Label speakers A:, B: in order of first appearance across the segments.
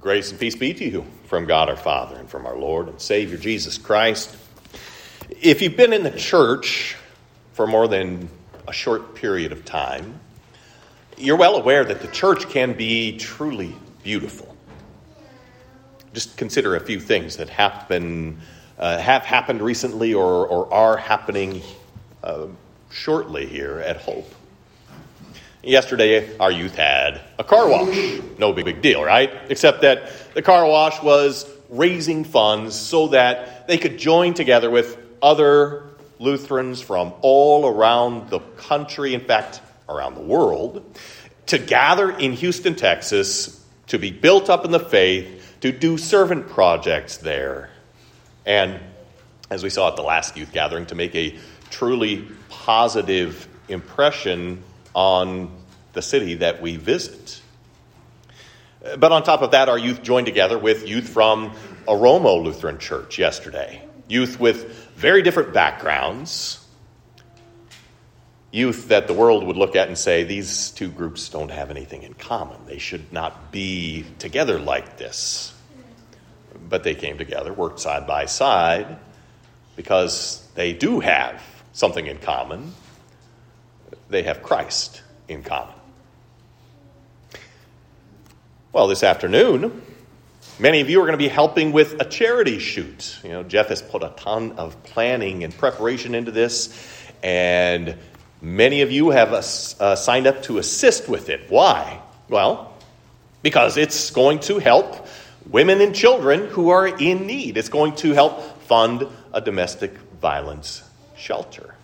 A: Grace and peace be to you from God our Father and from our Lord and Savior Jesus Christ. If you've been in the church for more than a short period of time, you're well aware that the church can be truly beautiful. Just consider a few things that happen, uh, have happened recently or, or are happening uh, shortly here at Hope. Yesterday, our youth had a car wash. No big, big deal, right? Except that the car wash was raising funds so that they could join together with other Lutherans from all around the country, in fact, around the world, to gather in Houston, Texas, to be built up in the faith, to do servant projects there. And as we saw at the last youth gathering, to make a truly positive impression on the city that we visit. But on top of that, our youth joined together with youth from Aromo Lutheran Church yesterday. Youth with very different backgrounds. Youth that the world would look at and say, these two groups don't have anything in common. They should not be together like this. But they came together, worked side by side, because they do have something in common they have Christ in common. Well, this afternoon, many of you are going to be helping with a charity shoot. You know, Jeff has put a ton of planning and preparation into this, and many of you have uh, signed up to assist with it. Why? Well, because it's going to help women and children who are in need. It's going to help fund a domestic violence shelter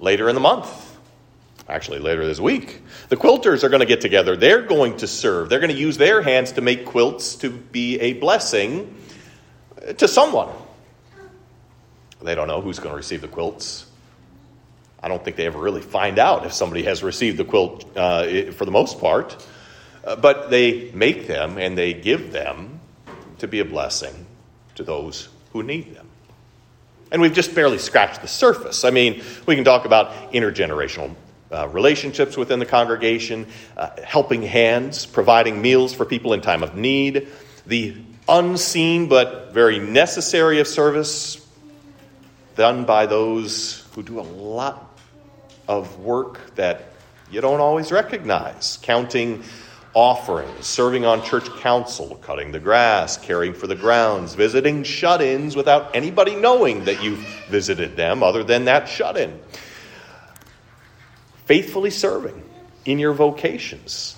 A: later in the month, actually later this week. The quilters are going to get together. They're going to serve. They're going to use their hands to make quilts to be a blessing to someone. They don't know who's going to receive the quilts. I don't think they ever really find out if somebody has received the quilt uh, for the most part. Uh, but they make them and they give them to be a blessing to those who need them. And we've just barely scratched the surface. I mean, we can talk about intergenerational uh, relationships within the congregation, uh, helping hands, providing meals for people in time of need, the unseen but very necessary of service done by those who do a lot of work that you don't always recognize, counting offerings, serving on church council, cutting the grass, caring for the grounds, visiting shut ins without anybody knowing that you've visited them other than that shut in. Faithfully serving in your vocations.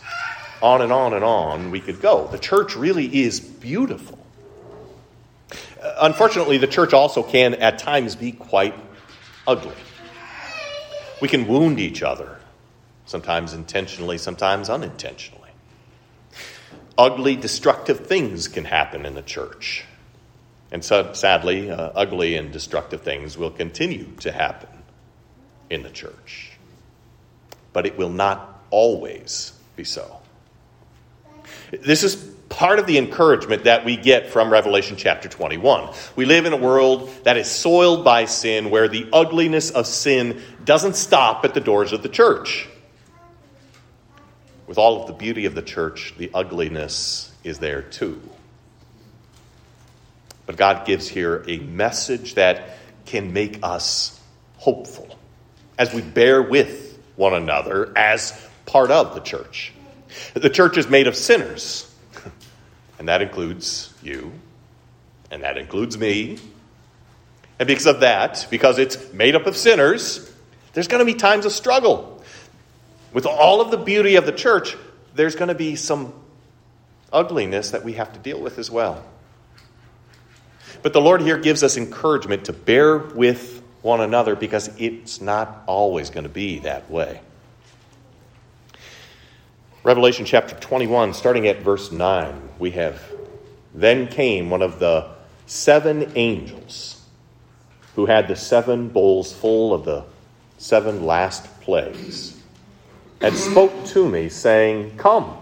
A: On and on and on we could go. The church really is beautiful. Unfortunately, the church also can at times be quite ugly. We can wound each other, sometimes intentionally, sometimes unintentionally ugly, destructive things can happen in the church. And so, sadly, uh, ugly and destructive things will continue to happen in the church. But it will not always be so. This is part of the encouragement that we get from Revelation chapter 21. We live in a world that is soiled by sin, where the ugliness of sin doesn't stop at the doors of the church. With all of the beauty of the church, the ugliness is there too. But God gives here a message that can make us hopeful as we bear with one another as part of the church. The church is made of sinners, and that includes you, and that includes me. And because of that, because it's made up of sinners, there's going to be times of struggle. With all of the beauty of the church, there's going to be some ugliness that we have to deal with as well. But the Lord here gives us encouragement to bear with one another because it's not always going to be that way. Revelation chapter 21, starting at verse 9, we have Then came one of the seven angels who had the seven bowls full of the seven last plagues and spoke to me, saying, Come,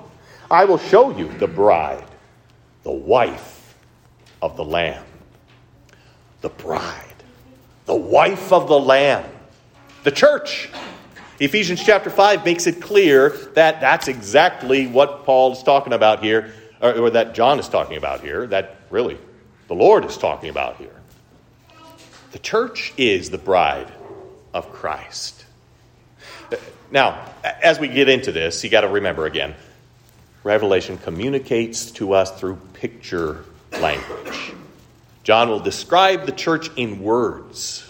A: I will show you the bride, the wife of the Lamb. The bride, the wife of the Lamb, the church. Ephesians chapter 5 makes it clear that that's exactly what Paul is talking about here, or, or that John is talking about here, that really the Lord is talking about here. The church is the bride of Christ. Now, as we get into this, you got to remember again Revelation communicates to us through picture language. John will describe the church in words,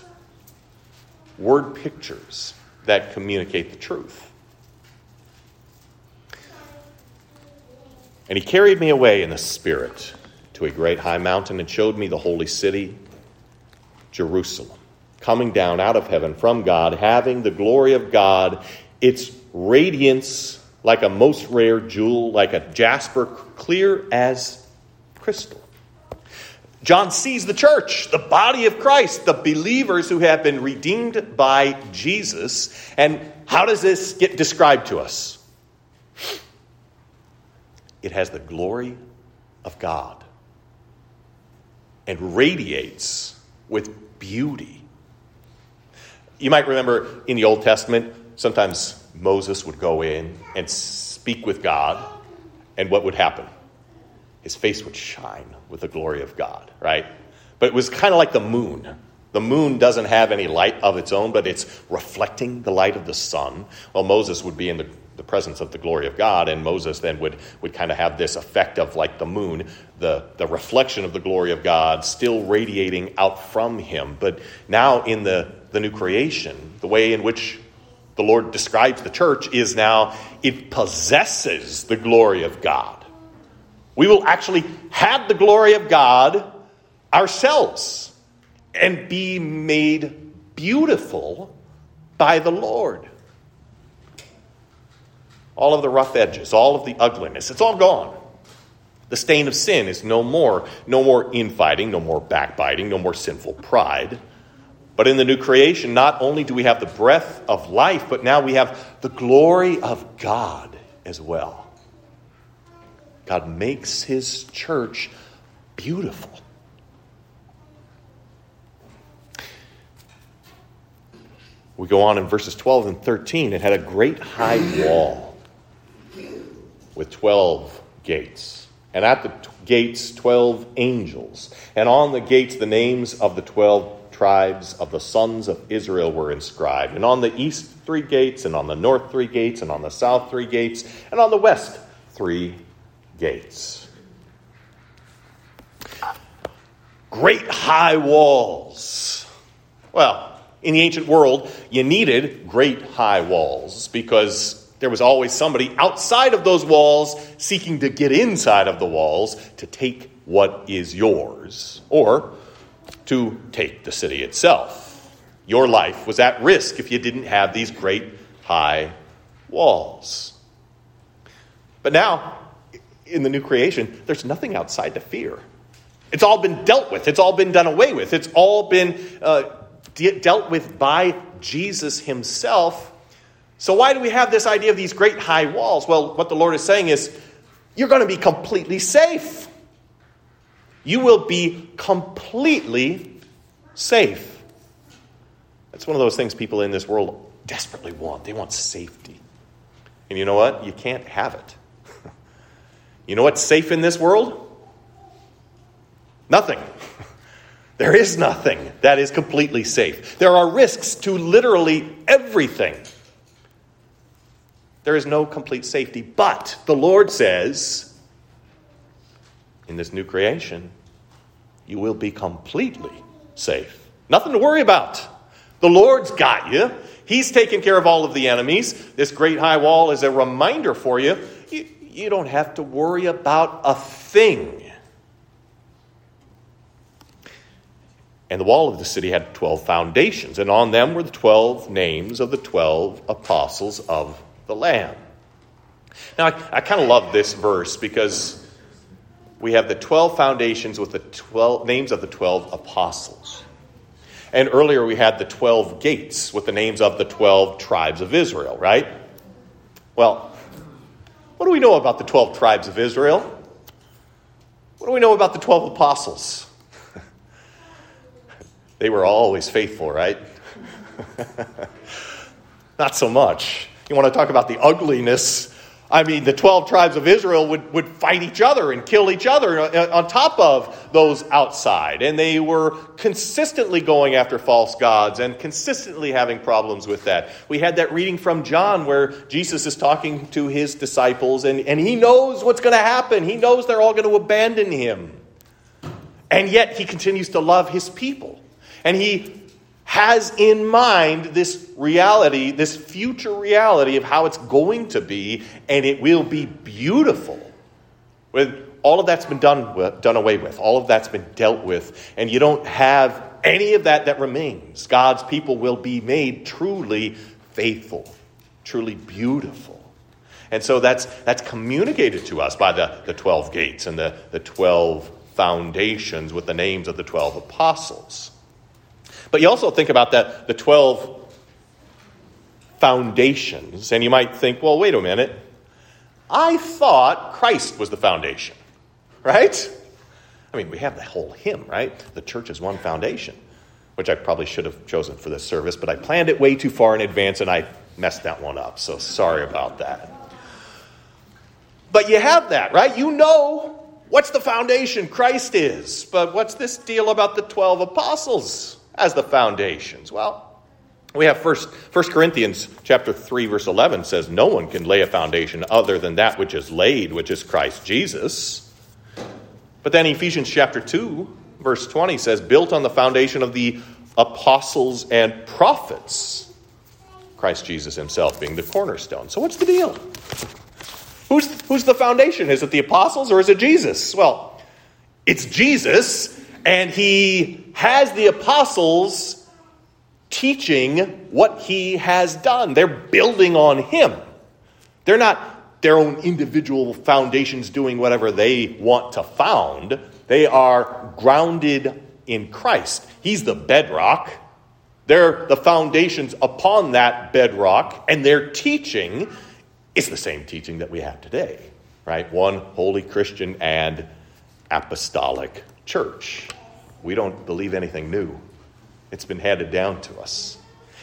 A: word pictures that communicate the truth. And he carried me away in the Spirit to a great high mountain and showed me the holy city, Jerusalem, coming down out of heaven from God, having the glory of God, its radiance like a most rare jewel, like a jasper, clear as crystal. John sees the church, the body of Christ, the believers who have been redeemed by Jesus. And how does this get described to us? It has the glory of God and radiates with beauty. You might remember in the Old Testament, sometimes Moses would go in and speak with God, and what would happen? His face would shine with the glory of God, right? But it was kind of like the moon. The moon doesn't have any light of its own, but it's reflecting the light of the sun. Well, Moses would be in the, the presence of the glory of God, and Moses then would, would kind of have this effect of like the moon, the, the reflection of the glory of God still radiating out from him. But now in the, the new creation, the way in which the Lord describes the church is now it possesses the glory of God. We will actually have the glory of God ourselves and be made beautiful by the Lord. All of the rough edges, all of the ugliness, it's all gone. The stain of sin is no more. No more infighting, no more backbiting, no more sinful pride. But in the new creation, not only do we have the breath of life, but now we have the glory of God as well. God makes his church beautiful. We go on in verses 12 and 13. It had a great high wall with 12 gates. And at the t- gates, 12 angels. And on the gates, the names of the 12 tribes of the sons of Israel were inscribed. And on the east, three gates, and on the north, three gates, and on the south, three gates, and on the west, three gates. Great high walls. Well, in the ancient world, you needed great high walls because there was always somebody outside of those walls seeking to get inside of the walls to take what is yours. Or to take the city itself. Your life was at risk if you didn't have these great high walls. But now, in the new creation, there's nothing outside to fear. It's all been dealt with, it's all been done away with, it's all been uh, de- dealt with by Jesus himself. So, why do we have this idea of these great high walls? Well, what the Lord is saying is, you're going to be completely safe you will be completely safe. That's one of those things people in this world desperately want. They want safety. And you know what? You can't have it. You know what's safe in this world? Nothing. There is nothing that is completely safe. There are risks to literally everything. There is no complete safety. But the Lord says, in this new creation, you will be completely safe. Nothing to worry about. The Lord's got you. He's taken care of all of the enemies. This great high wall is a reminder for you. You, you don't have to worry about a thing. And the wall of the city had 12 foundations, and on them were the 12 names of the 12 apostles of the Lamb. Now, I, I kind of love this verse because we have the 12 foundations with the 12 names of the 12 apostles. And earlier we had the 12 gates with the names of the 12 tribes of Israel, right? Well, what do we know about the 12 tribes of Israel? What do we know about the 12 apostles? they were always faithful, right? Not so much. You want to talk about the ugliness I mean, the 12 tribes of Israel would, would fight each other and kill each other uh, on top of those outside. And they were consistently going after false gods and consistently having problems with that. We had that reading from John where Jesus is talking to his disciples and, and he knows what's going to happen. He knows they're all going to abandon him. And yet he continues to love his people. And he has in mind this reality, this future reality of how it's going to be, and it will be beautiful. With all of that's been done, done away with, all of that's been dealt with, and you don't have any of that that remains. God's people will be made truly faithful, truly beautiful. And so that's, that's communicated to us by the, the 12 gates and the, the 12 foundations with the names of the 12 apostles. But you also think about that, the 12 foundations, and you might think, well, wait a minute. I thought Christ was the foundation, right? I mean, we have the whole hymn, right? The church is one foundation, which I probably should have chosen for this service, but I planned it way too far in advance and I messed that one up, so sorry about that. But you have that, right? You know what's the foundation Christ is, but what's this deal about the 12 apostles? As the foundations? Well, we have first, 1 Corinthians chapter 3 verse 11 says no one can lay a foundation other than that which is laid, which is Christ Jesus. But then Ephesians chapter 2 verse 20 says built on the foundation of the apostles and prophets. Christ Jesus himself being the cornerstone. So what's the deal? Who's, who's the foundation? Is it the apostles or is it Jesus? Well, it's Jesus, and he has the apostles teaching what he has done. They're building on him. They're not their own individual foundations doing whatever they want to found. They are grounded in Christ. He's the bedrock. They're the foundations upon that bedrock, and their teaching is the same teaching that we have today, right? One holy Christian and apostolic church. We don't believe anything new, it's been handed down to us.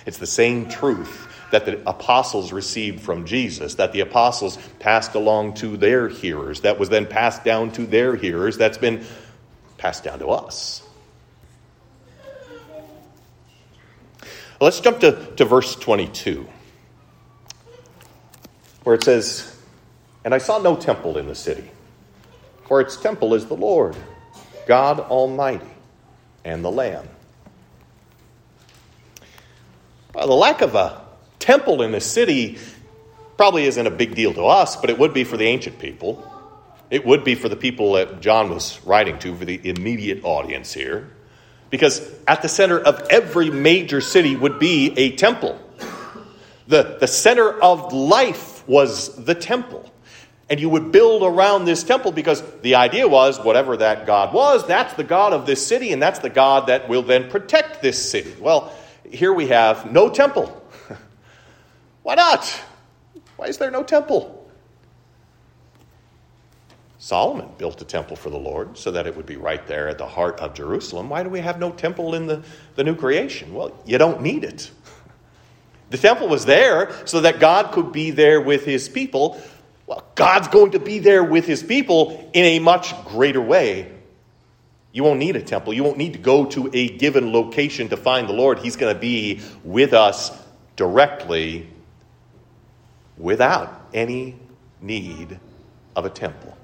A: It's the same truth that the apostles received from Jesus, that the apostles passed along to their hearers, that was then passed down to their hearers, that's been passed down to us. Let's jump to, to verse 22, where it says, And I saw no temple in the city, for its temple is the Lord, God Almighty and the Lamb. Well, the lack of a temple in the city probably isn't a big deal to us, but it would be for the ancient people. It would be for the people that John was writing to, for the immediate audience here. Because at the center of every major city would be a temple. The, the center of life was the temple. And you would build around this temple because the idea was whatever that God was, that's the God of this city, and that's the God that will then protect this city. Well, here we have no temple. Why not? Why is there no temple? Solomon built a temple for the Lord so that it would be right there at the heart of Jerusalem. Why do we have no temple in the, the new creation? Well, you don't need it. The temple was there so that God could be there with his people, well, God's going to be there with his people in a much greater way. You won't need a temple. You won't need to go to a given location to find the Lord. He's going to be with us directly without any need of a temple.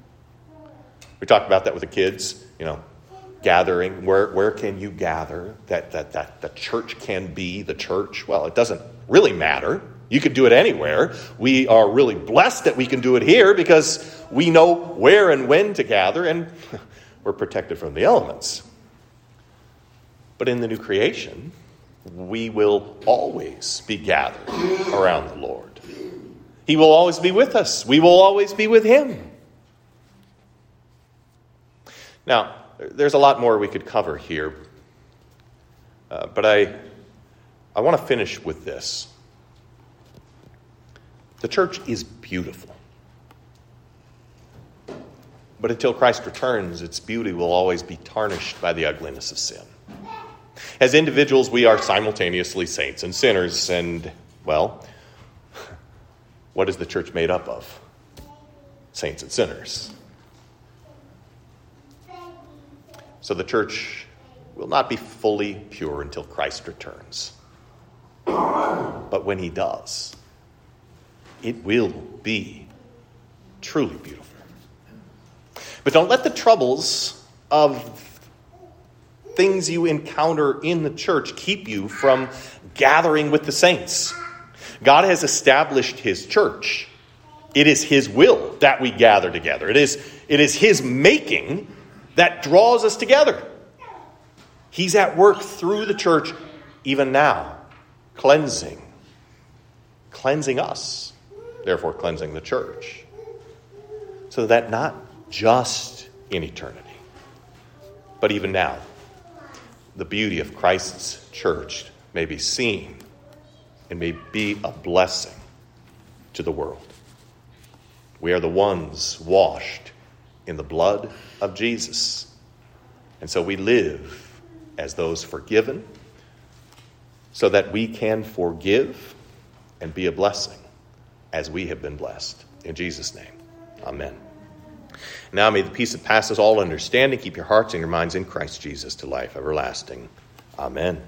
A: We talked about that with the kids, you know, gathering. Where, where can you gather that, that, that the church can be the church? Well, it doesn't really matter. You could do it anywhere. We are really blessed that we can do it here because we know where and when to gather and we're protected from the elements. But in the new creation, we will always be gathered around the Lord. He will always be with us, we will always be with Him. Now, there's a lot more we could cover here, uh, but I, I want to finish with this. The church is beautiful. But until Christ returns, its beauty will always be tarnished by the ugliness of sin. As individuals, we are simultaneously saints and sinners, and, well, What is the church made up of? Saints and sinners. So the church will not be fully pure until Christ returns. But when he does, it will be truly beautiful. But don't let the troubles of things you encounter in the church keep you from gathering with the saints. God has established his church. It is his will that we gather together. It is, it is his making that draws us together. He's at work through the church even now, cleansing, cleansing us, therefore cleansing the church. So that not just in eternity, but even now, the beauty of Christ's church may be seen and may be a blessing to the world. We are the ones washed in the blood of Jesus. And so we live as those forgiven so that we can forgive and be a blessing as we have been blessed. In Jesus' name, amen. Now may the peace that passes all understanding keep your hearts and your minds in Christ Jesus to life everlasting. Amen.